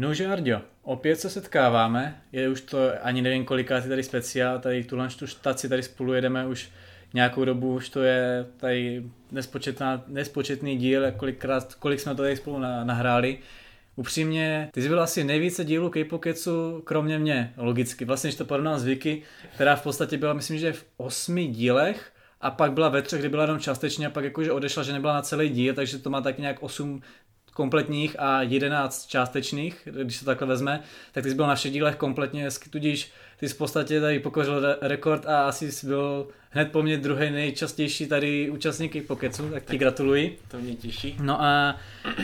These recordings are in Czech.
Nože Ardio, opět se setkáváme, je už to ani nevím kolikátý tady speciál, tady tuhle tu štaci tady spolu jedeme už nějakou dobu, už to je tady nespočetná, nespočetný díl, kolikrát, kolik jsme to tady spolu nahráli. Upřímně, ty jsi byl asi nejvíce dílů K-Pocketsu, kromě mě, logicky. Vlastně, když to porovnám s Vicky, která v podstatě byla, myslím, že v osmi dílech, a pak byla ve třech, kdy byla jenom částečně a pak jakože odešla, že nebyla na celý díl, takže to má tak nějak 8 kompletních a 11 částečných, když se takhle vezme, tak ty jsi byl na všech dílech kompletně tudíž ty jsi v podstatě tady pokořil rekord a asi jsi byl hned po mně druhý nejčastější tady účastník Pokecu, tak ti gratuluji. To mě těší. No a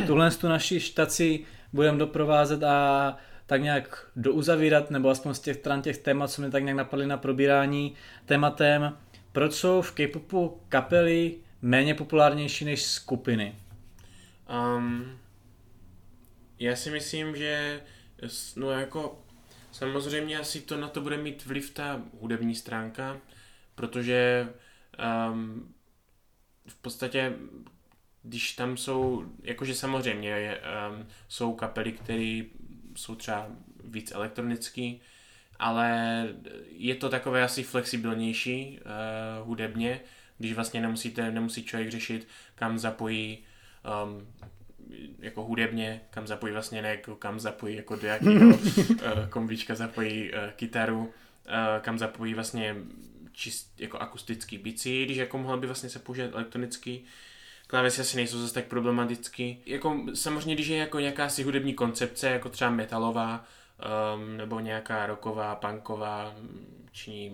tuhle tu naši štaci budeme doprovázet a tak nějak douzavírat, nebo aspoň z těch stran těch témat, co mě tak nějak napadly na probírání tématem, proč jsou v K-popu kapely méně populárnější než skupiny? Um, já si myslím, že no jako samozřejmě asi to na to bude mít vliv ta hudební stránka, protože um, v podstatě když tam jsou, jakože samozřejmě um, jsou kapely, které jsou třeba víc elektronický, ale je to takové asi flexibilnější uh, hudebně, když vlastně nemusíte, nemusí člověk řešit, kam zapojí um, jako hudebně, kam zapojí vlastně ne jako kam zapojí, jako do jakého uh, kombička zapojí uh, kytaru, uh, kam zapojí vlastně čist, jako akustický bicí, když jako mohla by vlastně se použít elektronický, klávesy asi nejsou zase tak problematický. Jako samozřejmě, když je jako nějaká si hudební koncepce, jako třeba metalová, um, nebo nějaká rocková, punková, či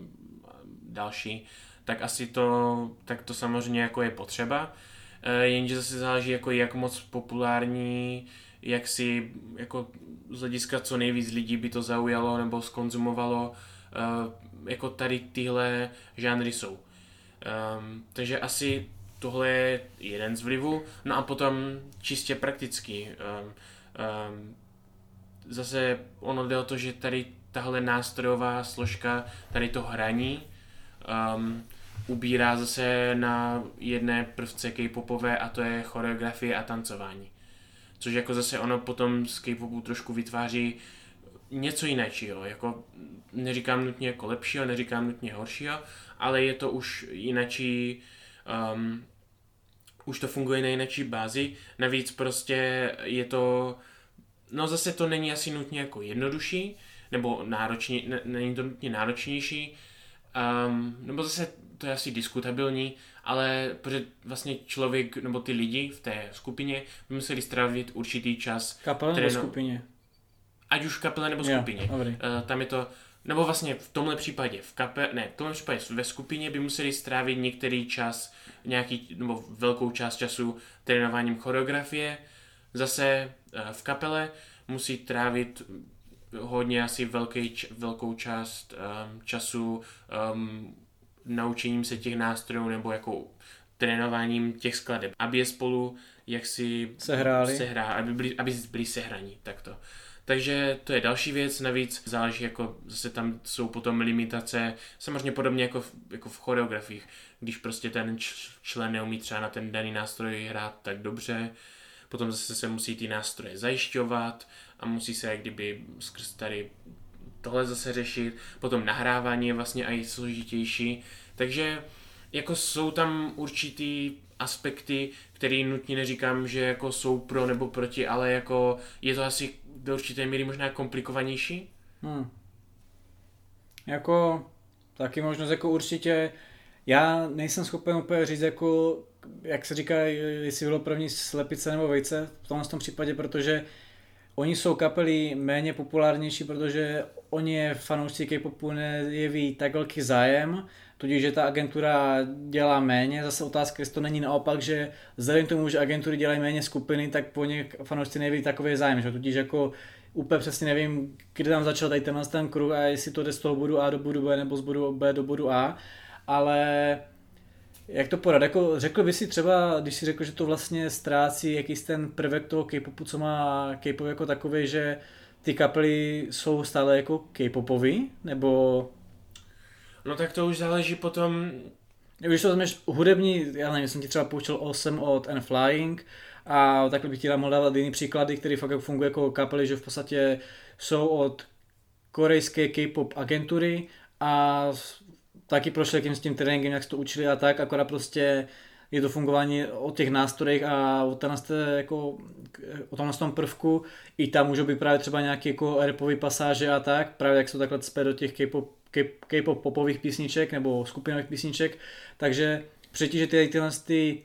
další, tak asi to, tak to samozřejmě jako je potřeba. Uh, jenže zase záleží jako jak moc populární, jak si jako z hlediska co nejvíc lidí by to zaujalo nebo skonzumovalo, uh, jako tady tyhle žánry jsou. Um, takže asi tohle je jeden z vlivů. No a potom čistě praktický. Um, um, zase ono jde o to, že tady tahle nástrojová složka, tady to hraní, um, ubírá zase na jedné prvce K-popové a to je choreografie a tancování. Což jako zase ono potom z K-popu trošku vytváří něco jiného, jako neříkám nutně jako lepšího, neříkám nutně horšího, ale je to už jinačí um, už to funguje na jináčí bázi. Navíc prostě je to, no zase to není asi nutně jako jednodušší, nebo náročně, ne, není to nutně náročnější, um, nebo zase to je asi diskutabilní, ale protože vlastně člověk nebo ty lidi v té skupině by museli strávit určitý čas. Kapele nebo skupině? Ať už kapele nebo skupině. Jo, uh, tam je to, nebo vlastně v tomhle případě v kape, ne, v tomhle případě ve skupině by museli strávit některý čas nějaký, nebo velkou část času trénováním choreografie. Zase eh, v kapele musí trávit hodně asi velký, velkou část um, času um, naučením se těch nástrojů nebo jako trénováním těch skladeb, aby je spolu jaksi sehráli, sehrá, aby byli, aby byli sehraní, takto. Takže to je další věc, navíc záleží jako zase tam jsou potom limitace, samozřejmě podobně jako v, jako v choreografiích, když prostě ten člen neumí třeba na ten daný nástroj hrát tak dobře, potom zase se musí ty nástroje zajišťovat a musí se jak kdyby skrz tady tohle zase řešit, potom nahrávání je vlastně i složitější, takže jako jsou tam určitý aspekty, které nutně neříkám, že jako jsou pro nebo proti, ale jako je to asi do určité míry možná komplikovanější? Hmm. Jako taky možnost jako určitě já nejsem schopen úplně říct, jako, jak se říká, jestli bylo první slepice nebo vejce v tomhle tom případě, protože oni jsou kapely méně populárnější, protože oni fanoušci K-popu nejeví tak velký zájem, tudíž, že ta agentura dělá méně. Zase otázka, jestli to není naopak, že vzhledem k tomu, že agentury dělají méně skupiny, tak po ně fanoušci neví takový zájem. Že? Tudíž jako úplně přesně nevím, kdy tam začal tady tenhle ten kruh a jestli to jde z toho bodu A do bodu B nebo z bodu B do bodu A, ale jak to podat? Jako řekl by si třeba, když si řekl, že to vlastně ztrácí jakýsi ten prvek toho K-popu, co má K-pop jako takový, že ty kapely jsou stále jako K-popový, nebo No tak to už záleží potom... Když to vezmeš hudební, já nevím, jsem ti třeba poučil Awesome od N Flying a takhle bych ti tam dávat jiný příklady, které fakt fungují jako kapely, že v podstatě jsou od korejské K-pop agentury a taky prošli jakým s tím tréninkem, jak se to učili a tak, akorát prostě je to fungování o těch nástrojích a o, tenhle, jako, o tomhle tom prvku. I tam můžou být právě třeba nějaké jako rapové pasáže a tak, právě jak to takhle cpe do těch K-pop, K-pop popových písniček nebo skupinových písniček. Takže že ty, tyhle ty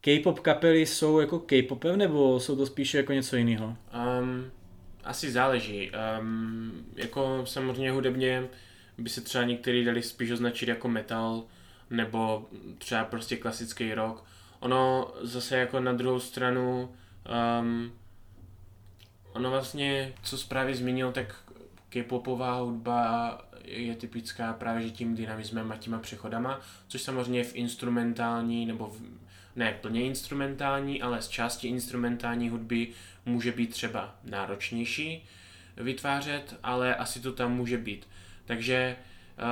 K-pop kapely jsou jako K-popem nebo jsou to spíše jako něco jiného? Um, asi záleží. Um, jako samozřejmě hudebně by se třeba některý dali spíš označit jako metal, nebo třeba prostě klasický rock. Ono zase jako na druhou stranu, um, ono vlastně, co právě zmínil, tak K-popová hudba je typická právě že tím dynamismem a těma přechodama, což samozřejmě v instrumentální nebo v, ne plně instrumentální, ale z části instrumentální hudby může být třeba náročnější vytvářet, ale asi to tam může být. Takže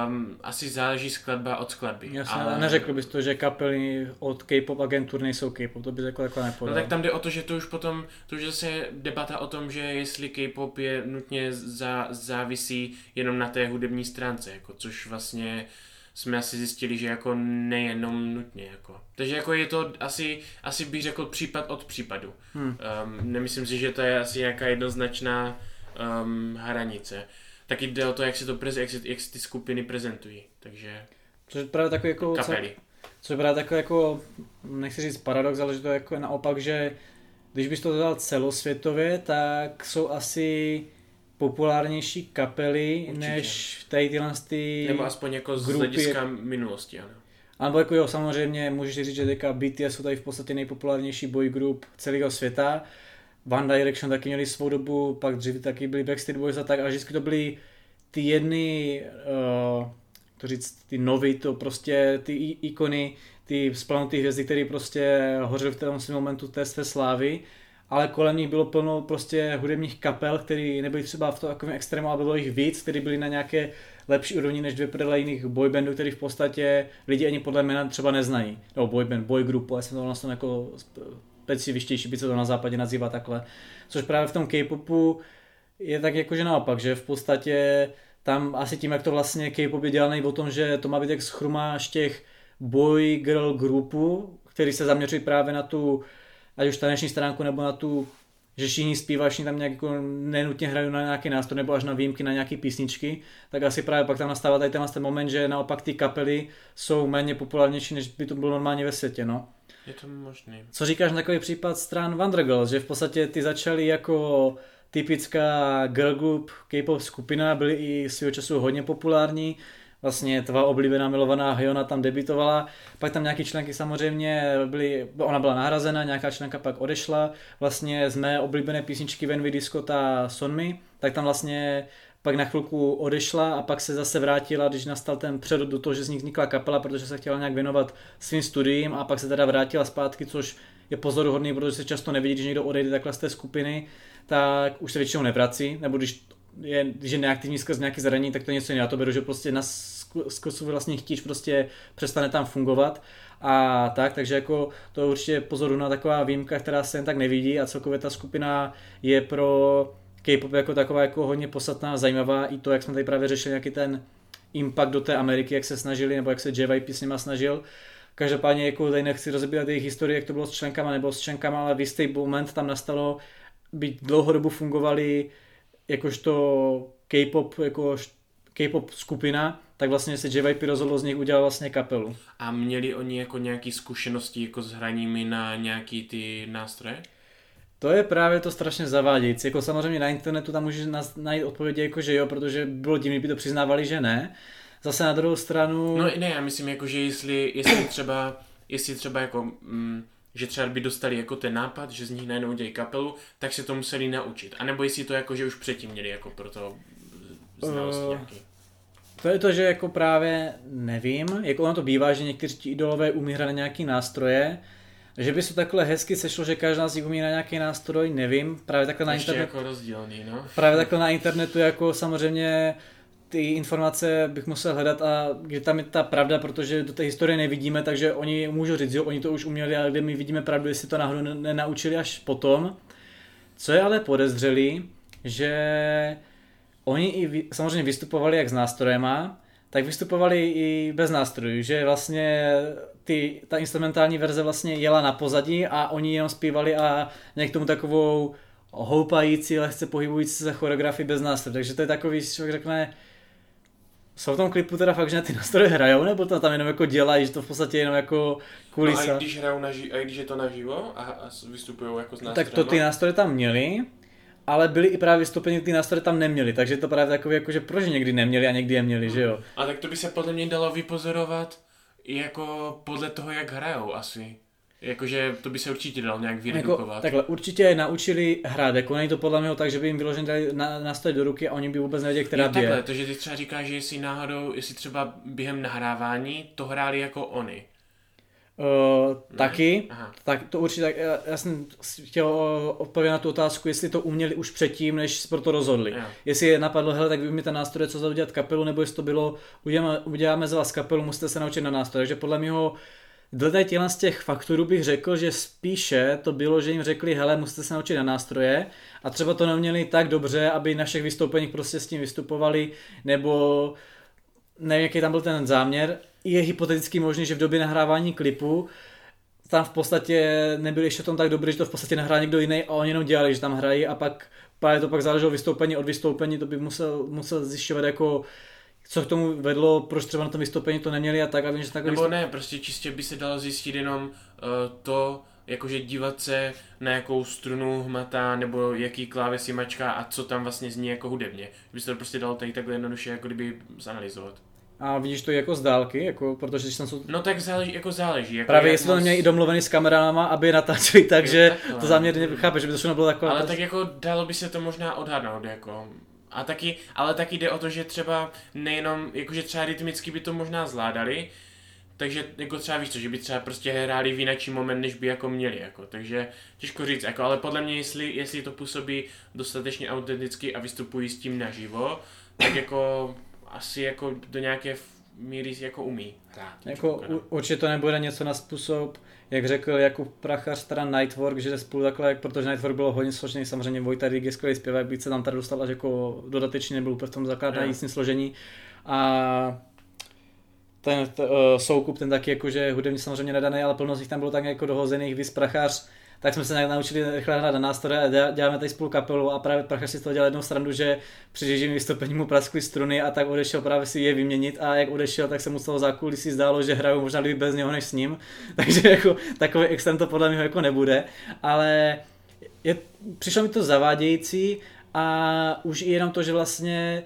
um, asi záleží skladba od skladby. Jasně, ale neřekl bys to, že kapely od K-pop agentur nejsou K-pop, to bys jako takhle nepodal. No tak tam jde o to, že to už potom, to už zase debata o tom, že jestli K-pop je nutně za, závisí jenom na té hudební stránce, jako, což vlastně jsme asi zjistili, že jako nejenom nutně. Jako. Takže jako je to asi, asi bych řekl případ od případu. Hmm. Um, nemyslím si, že to je asi nějaká jednoznačná um, hranice taky jde o to, jak se, to prez, jak se, jak se ty skupiny prezentují. Takže Což je právě takový jako... Kapely. Co, je právě takový jako, nechci říct paradox, ale že to je jako naopak, že když bys to dal celosvětově, tak jsou asi populárnější kapely, Určitě. než tady tyhle ty Nebo aspoň jako z grupy. hlediska minulosti, ano. Ano, jako jo, samozřejmě můžeš říct, že teďka BTS jsou tady v podstatě nejpopulárnější boy group celého světa, One Direction taky měli svou dobu, pak dřív taky byli Backstreet Boys a tak, ale vždycky to byly ty jedny, uh, to říct, ty nový, to prostě ty ikony, ty splanutý hvězdy, které prostě hořily v tom svém momentu té své slávy, ale kolem nich bylo plno prostě hudebních kapel, které nebyly třeba v takovém extrému, ale bylo jich víc, které byly na nějaké lepší úrovni než dvě prdele jiných boybandů, který v podstatě lidi ani podle jména třeba neznají. Nebo boyband, boy group, já jsem to vlastně jako specifičtější, by se to na západě nazývá takhle. Což právě v tom K-popu je tak jakože naopak, že v podstatě tam asi tím, jak to vlastně K-pop je dělaný o tom, že to má být jak schrumáš těch boy girl grupů, který se zaměřují právě na tu, ať už taneční stránku, nebo na tu, že všichni zpívači tam nějak jako nenutně hrají na nějaký nástroj, nebo až na výjimky na nějaké písničky, tak asi právě pak tam nastává tady ten moment, že naopak ty kapely jsou méně populárnější, než by to bylo normálně ve světě, no. Je to možný. Co říkáš na takový případ stran Wondergirls, že v podstatě ty začaly jako typická girl group, K-pop skupina, byly i svého času hodně populární, vlastně tvá oblíbená milovaná Hyona tam debitovala, pak tam nějaký členky samozřejmě byly, ona byla nahrazena, nějaká členka pak odešla, vlastně z mé oblíbené písničky Venvi Disco ta Sonmi, tak tam vlastně pak na chvilku odešla a pak se zase vrátila, když nastal ten přerod do toho, že z ní vznikla kapela, protože se chtěla nějak věnovat svým studiím a pak se teda vrátila zpátky, což je pozoruhodný, protože se často nevidí, když někdo odejde takhle z té skupiny, tak už se většinou nevrací, nebo když je, když je neaktivní skrz nějaký zranění, tak to něco jiného. Já to beru, že prostě na skrz vlastně chtíč prostě přestane tam fungovat a tak, takže jako to je určitě pozoruhodná taková výjimka, která se jen tak nevidí a celkově ta skupina je pro K-pop jako taková jako hodně posatná, zajímavá, i to, jak jsme tady právě řešili nějaký ten impact do té Ameriky, jak se snažili, nebo jak se JYP s nima snažil. Každopádně jako tady nechci rozebírat jejich historii, jak to bylo s členkama nebo s členkama, ale v jistý moment tam nastalo, byť dlouhodobu fungovali jakožto K-pop, jako K-pop skupina, tak vlastně se JYP rozhodlo z nich udělat vlastně kapelu. A měli oni jako nějaké zkušenosti jako s hraními na nějaký ty nástroje? To je právě to strašně zavádějící. Jako samozřejmě na internetu tam můžeš najít odpovědi jako že jo, protože bylo divný, by to přiznávali, že ne. Zase na druhou stranu... No ne, já myslím jako, že jestli, jestli třeba, jestli třeba jako, mm, že třeba by dostali jako ten nápad, že z nich najednou udělají kapelu, tak se to museli naučit. A nebo jestli to jako, že už předtím měli jako pro to znalosti uh, nějaký. To je to, že jako právě nevím, jako ono to bývá, že někteří ti idolové umí hrát na nějaký nástroje, že by se takhle hezky sešlo, že každá z nich umí na nějaký nástroj, nevím. Právě takhle na internetu. jako rozdílný, no. Právě takhle na internetu jako samozřejmě ty informace bych musel hledat a kde tam je ta pravda, protože do té historie nevidíme, takže oni můžu říct, jo, oni to už uměli, ale kde my vidíme pravdu, jestli to náhodou nenaučili až potom. Co je ale podezřelý, že oni i samozřejmě vystupovali jak s nástrojema, tak vystupovali i bez nástrojů, že vlastně ty, ta instrumentální verze vlastně jela na pozadí a oni jenom zpívali a nějak tomu takovou houpající, lehce pohybující se choreografii bez nástrojů. Takže to je takový, že člověk řekne, jsou v tom klipu teda fakt, že na ty nástroje hrajou, nebo to tam jenom jako dělají, že to v podstatě jenom jako kulisa? No a když hrajou naži- a když je to naživo a, a vystupují jako s nástrojem? Tak to ty nástroje tam měli, ale byly i právě vystoupení, ty nástroje tam neměli, takže to právě takové jako, že proč někdy neměli a někdy je měli, že jo? A tak to by se podle mě dalo vypozorovat jako podle toho, jak hrajou asi. Jakože to by se určitě dalo nějak vyredukovat. Jako, takhle, určitě je naučili hrát, jako není to podle mě tak, že by jim vyloženě dali na, nástroj do ruky a oni by vůbec nevěděli, která je. Takhle, to, že ty třeba říkáš, že jestli náhodou, jestli třeba během nahrávání to hráli jako oni. Uh, taky, Aha. tak to určitě, tak, já, já jsem chtěl odpovědět na tu otázku, jestli to uměli už předtím, než se pro to rozhodli. Jo. Jestli je napadlo, hele, tak mi ten nástroj, co za udělat kapelu, nebo jestli to bylo, uděláme, uděláme za vás kapelu, musíte se naučit na nástroj. Takže podle mého Dle těla z těch faktorů bych řekl, že spíše to bylo, že jim řekli, hele, musíte se naučit na nástroje a třeba to neměli tak dobře, aby na všech vystoupeních prostě s tím vystupovali, nebo nevím, jaký tam byl ten záměr. Je hypoteticky možné, že v době nahrávání klipu tam v podstatě nebyli ještě tom tak dobrý, že to v podstatě nahrál někdo jiný a oni jenom dělali, že tam hrají a pak právě to pak záleželo vystoupení od vystoupení, to by musel, musel zjišťovat jako co k tomu vedlo, proč třeba na tom vystoupení to neměli a tak. A vím, že Nebo vystoup... ne, prostě čistě by se dalo zjistit jenom uh, to, jakože dívat se na jakou strunu hmatá, nebo jaký klávesy mačká a co tam vlastně zní jako hudebně. By se to prostě dalo tady takhle jednoduše jako kdyby zanalizovat. A vidíš to jako z dálky, jako, protože když tam jsou... No tak záleží, jako záleží. Jako Právě jestli to neměli i domluvený s kamerama, aby natáčeli tak, že to záměrně chápe, že by to všechno bylo takové. Ale tak jako dalo by se to možná odhadnout, jako a taky, ale taky jde o to, že třeba nejenom, jakože třeba rytmicky by to možná zvládali, takže jako třeba víš co, že by třeba prostě hráli v jináčí moment, než by jako měli, jako, takže těžko říct, jako, ale podle mě, jestli, jestli to působí dostatečně autenticky a vystupují s tím naživo, tak jako asi jako do nějaké míry jako umí hrát. Jako, určitě to nebude něco na způsob, jak řekl Jakub Prachař, teda Nightwork, že spolu takhle, protože Nightwork bylo hodně složený, samozřejmě Vojta Rig je skvělý zpěvák, byť se tam tady dostal až jako dodatečně nebyl úplně v tom yeah. složení. A ten t, uh, soukup, ten taky jakože hudebně samozřejmě nedaný, ale plno z nich tam bylo tak jako dohozených, vys Prachař, tak jsme se naučili rychle hrát na nástroje a děláme tady spolu kapelu a právě Prachař si to dělal jednou srandu, že při řežím vystoupení mu praskly struny a tak odešel právě si je vyměnit a jak odešel, tak se mu z toho zákulisí zdálo, že hrajou možná líp bez něho než s ním, takže jako takový extrém to podle mě jako nebude, ale je, přišlo mi to zavádějící a už i jenom to, že vlastně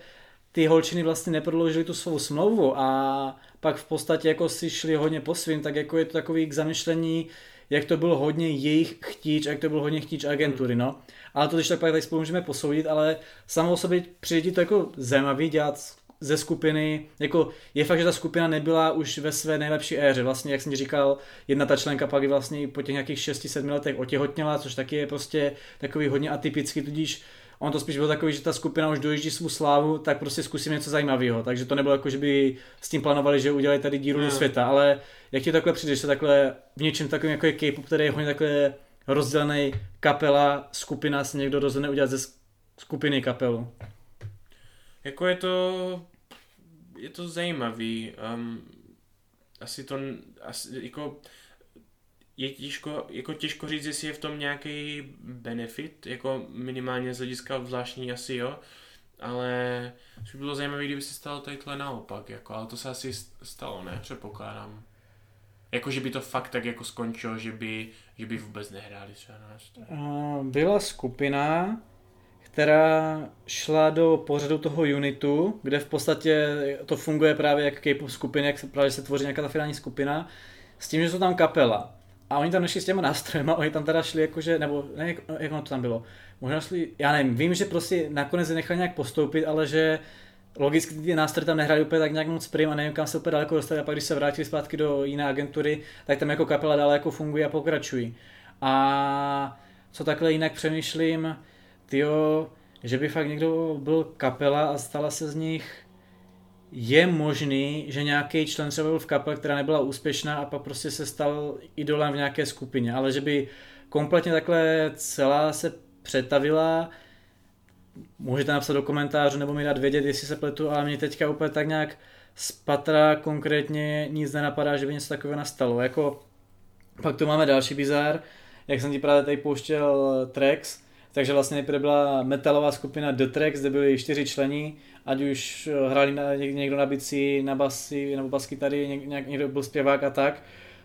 ty holčiny vlastně neprodloužily tu svou smlouvu a pak v podstatě jako si šli hodně po svým, tak jako je to takový k zamyšlení, jak to bylo hodně jejich chtíč, jak to bylo hodně chtíč agentury, no. Ale to když tak pak tady spolu můžeme posoudit, ale samo o sobě přijde to jako zajímavý dělat ze skupiny, jako je fakt, že ta skupina nebyla už ve své nejlepší éře, vlastně jak jsem ti říkal, jedna ta členka pak vlastně po těch nějakých 6-7 letech otěhotněla, což taky je prostě takový hodně atypický, tudíž on to spíš byl takový, že ta skupina už dojíždí svou slávu, tak prostě zkusíme něco zajímavého. Takže to nebylo jako, že by s tím plánovali, že udělají tady díru mm. do světa, ale jak ti takhle přijde, že takhle v něčem takovým jako je K-pop, který je hodně takhle rozdělený kapela, skupina, se někdo rozhodne udělat ze skupiny kapelu. Jako je to, je to zajímavý. Um, asi to, asi, jako, je těžko, jako těžko říct, jestli je v tom nějaký benefit, jako minimálně z hlediska zvláštní asi jo, ale by bylo zajímavé, kdyby se stalo tadyhle naopak, jako, ale to se asi stalo, ne, předpokládám. Jako, že by to fakt tak jako skončilo, že by, že by vůbec nehráli třeba na Byla skupina, která šla do pořadu toho unitu, kde v podstatě to funguje právě jak K-pop skupiny, jak právě se tvoří nějaká ta finální skupina, s tím, že jsou tam kapela. A oni tam nešli s těma nástrojem a oni tam teda šli jakože, nebo ne, jak, jak ono to tam bylo. Možná šli, já nevím, vím, že prostě nakonec je nechali nějak postoupit, ale že logicky ty nástroje tam nehráli úplně tak nějak moc prim a nevím, kam se úplně daleko dostali a pak když se vrátili zpátky do jiné agentury, tak tam jako kapela dále jako fungují a pokračují. A co takhle jinak přemýšlím, tyjo, že by fakt někdo byl kapela a stala se z nich je možný, že nějaký člen třeba byl v kapele, která nebyla úspěšná a pak prostě se stal idolem v nějaké skupině, ale že by kompletně takhle celá se přetavila, můžete napsat do komentářů nebo mi dát vědět, jestli se pletu, ale mě teďka úplně tak nějak z patra konkrétně nic nenapadá, že by něco takového nastalo. Jako, pak tu máme další bizár, jak jsem ti právě tady pouštěl Trex, takže vlastně nejprve byla metalová skupina The Tracks, kde byli čtyři členi, ať už hráli na, někdo na bici, na basy nebo baskytary, někdo byl zpěvák a tak.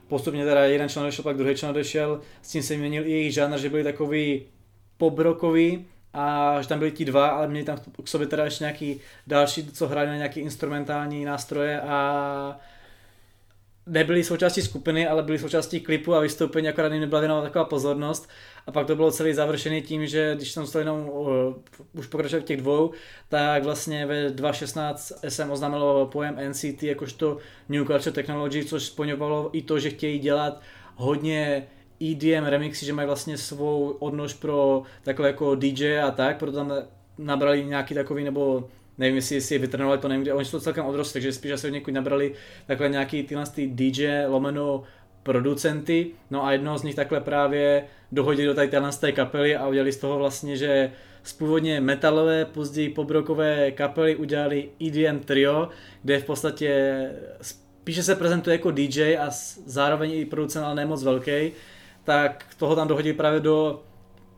Postupně teda jeden člen odešel, pak druhý člen odešel, s tím se měnil i jejich žánr, že byli takový pobrokový, a že tam byli ti dva, ale měli tam k sobě teda ještě nějaký další, co hráli na nějaký instrumentální nástroje a nebyli součástí skupiny, ale byli součástí klipu a vystoupení, akorát jim nebyla věnována taková pozornost. A pak to bylo celý završený tím, že když jsem to jenom uh, už pokračoval těch dvou, tak vlastně ve 2.16 SM oznámilo pojem NCT jakožto New Culture Technology, což splňovalo i to, že chtějí dělat hodně EDM remixy, že mají vlastně svou odnož pro takhle jako DJ a tak, proto tam nabrali nějaký takový, nebo nevím, jestli si je vytrénovali, to nevím, oni jsou to celkem odrostli, takže spíš asi od někud nabrali takhle nějaký tyhle ty DJ lomeno producenty, no a jednoho z nich takhle právě dohodili do tady téhle z té kapely a udělali z toho vlastně, že z původně metalové, později pobrokové kapely udělali EDM trio, kde v podstatě spíše se prezentuje jako DJ a zároveň i producent, ale nemoc velký, tak toho tam dohodili právě do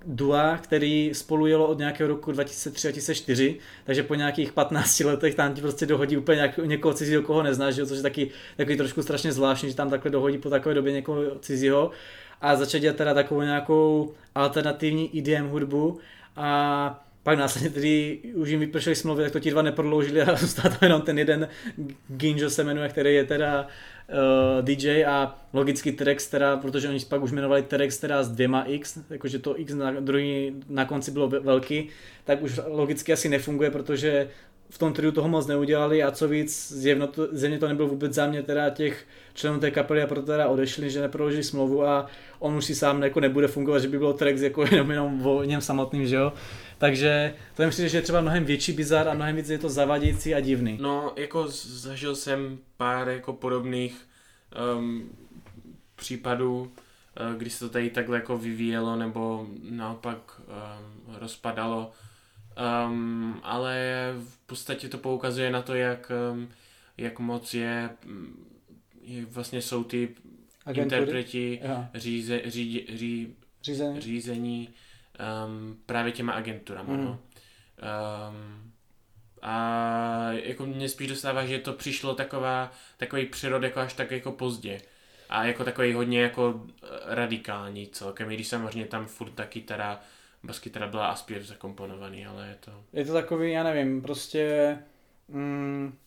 dua, který spolu jelo od nějakého roku 2003-2004, takže po nějakých 15 letech tam ti prostě dohodí úplně nějak, někoho cizího, koho neznáš, že? což je taky takový trošku strašně zvláštní, že tam takhle dohodí po takové době někoho cizího a začít dělat teda takovou nějakou alternativní EDM hudbu a pak následně tedy už jim vypršely smlouvy, tak to ti dva neprodloužili a zůstal tam jenom ten jeden Ginjo se jmenuje, který je teda uh, DJ a logicky Terex teda, protože oni pak už jmenovali Terex teda s dvěma X, jakože to X na, druhý, na konci bylo velký, tak už logicky asi nefunguje, protože v tom triu toho moc neudělali a co víc, zjevno to, zjevně to nebyl vůbec záměr teda těch členů té kapely a proto teda odešli, že neprodloužili smlouvu a on už si sám jako nebude fungovat, že by bylo Trex jako jenom, jenom o něm samotným, že jo. Takže to mi přijde, že je třeba mnohem větší bizar a mnohem víc je to zavadějící a divný. No, jako zažil jsem pár jako podobných um, případů, uh, kdy se to tady takhle jako vyvíjelo nebo naopak um, rozpadalo. Um, ale v podstatě to poukazuje na to, jak, um, jak moc je, jak vlastně jsou ty Agentury? interpreti říze, ří, ří, řízení, řízení um, právě těma agenturama. Mm. No. Um, a jako mě spíš dostává, že to přišlo taková, takový přírod jako až tak jako pozdě. A jako takový hodně jako radikální celkem, i když samozřejmě tam furt ta kytara, baskytara byla a zakomponovaný, ale je to... Je to takový, já nevím, prostě... Mm,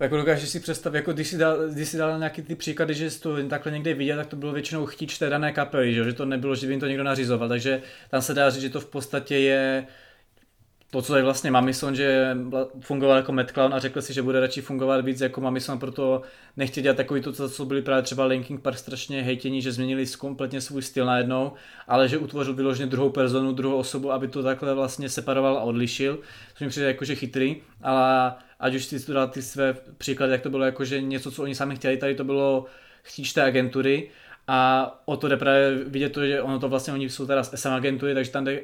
jako dokážeš si představit, jako když si, dal, když si dal nějaký ty příklady, že jsi to takhle někde viděl, tak to bylo většinou chtíč té dané kapely, že, že to nebylo, že by jim to někdo nařizoval, takže tam se dá říct, že to v podstatě je to, co je vlastně Mamison, že fungoval jako Matt Clown a řekl si, že bude radši fungovat víc jako Mamison, proto nechtěl dělat takový to, co byli právě třeba Linking Park strašně hejtění, že změnili kompletně svůj styl najednou, ale že utvořil vyloženě druhou personu, druhou osobu, aby to takhle vlastně separoval a odlišil, což mi přijde jakože chytrý, ale ať už ty dal ty své příklady, jak to bylo jakože něco, co oni sami chtěli, tady to bylo chtíč té agentury a o to jde právě vidět to, že ono to vlastně, oni jsou teda z SM agentury, takže tam jde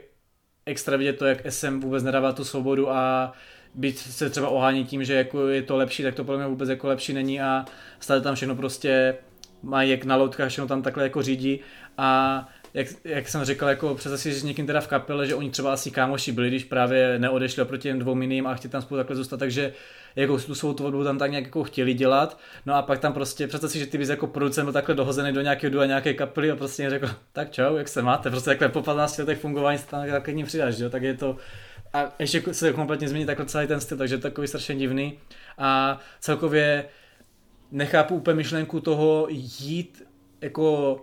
extra vidět to, jak SM vůbec nedává tu svobodu a být se třeba ohání tím, že jako je to lepší, tak to podle mě vůbec jako lepší není a stále tam všechno prostě mají jak na loutkách, všechno tam takhle jako řídí. A jak, jak jsem říkal, jako přes si s někým teda v kapele, že oni třeba asi kámoši byli, když právě neodešli oproti těm dvou miným a chtěli tam spolu takhle zůstat, takže jako tu svou tvorbu tam tak nějak jako chtěli dělat. No a pak tam prostě, představ si, že ty bys jako producent byl takhle dohozený do nějakého dua nějaké kapely a prostě řekl, tak čau, jak se máte, prostě takhle po 15 letech fungování se tam takhle k ním přidáš, jo? tak je to, a ještě se kompletně změní takhle celý ten styl, takže je takový strašně divný a celkově nechápu úplně myšlenku toho jít jako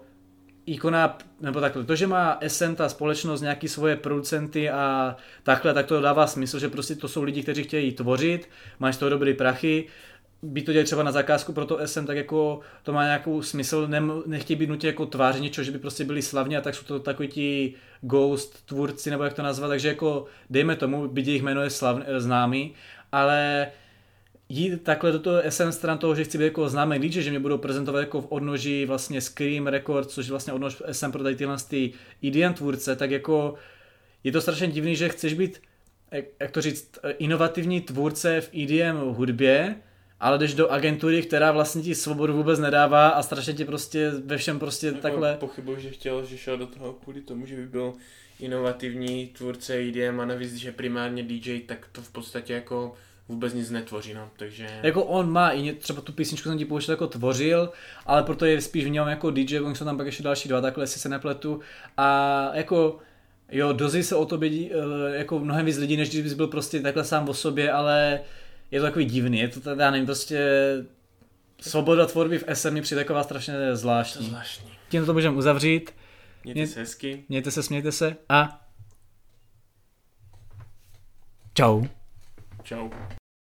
ikona, nebo takhle, to, že má SM ta společnost nějaký svoje producenty a takhle, tak to dává smysl, že prostě to jsou lidi, kteří chtějí tvořit, z toho dobrý prachy, by to dělali třeba na zakázku pro to SM, tak jako to má nějakou smysl, ne, nechtějí být nutně jako tvářit něčeho, že by prostě byli slavní a tak jsou to takový ti ghost tvůrci, nebo jak to nazvat, takže jako dejme tomu, byť jejich jméno je slav, známý, ale jít takhle do toho SM stran toho, že chci být jako známý DJ, že mě budou prezentovat jako v odnoží vlastně Scream Records, což je vlastně odnož SM pro tady tyhle ty EDM tvůrce, tak jako je to strašně divný, že chceš být, jak, jak to říct, inovativní tvůrce v EDM hudbě, ale jdeš do agentury, která vlastně ti svobodu vůbec nedává a strašně ti prostě ve všem prostě Jako takhle... Pochybuji, že chtěl, že šel do toho kvůli tomu, že by byl inovativní tvůrce EDM a navíc, že primárně DJ, tak to v podstatě jako vůbec nic netvoří, no, takže... Jako on má i ně, třeba tu písničku jsem ti pouštěl jako tvořil, ale proto je spíš v něm jako DJ, oni jsou tam pak ještě další dva, takhle jestli se nepletu. A jako jo, dozví se o tobě eh, jako mnohem víc lidí, než když bys byl prostě takhle sám o sobě, ale je to takový divný, je to teda, já nevím, prostě svoboda tvorby v SM mi přijde taková strašně To zvláštní. zvláštní. Tím to můžeme uzavřít, Mějte Mě- se hezky. mějte se, smějte se a čau. Čau.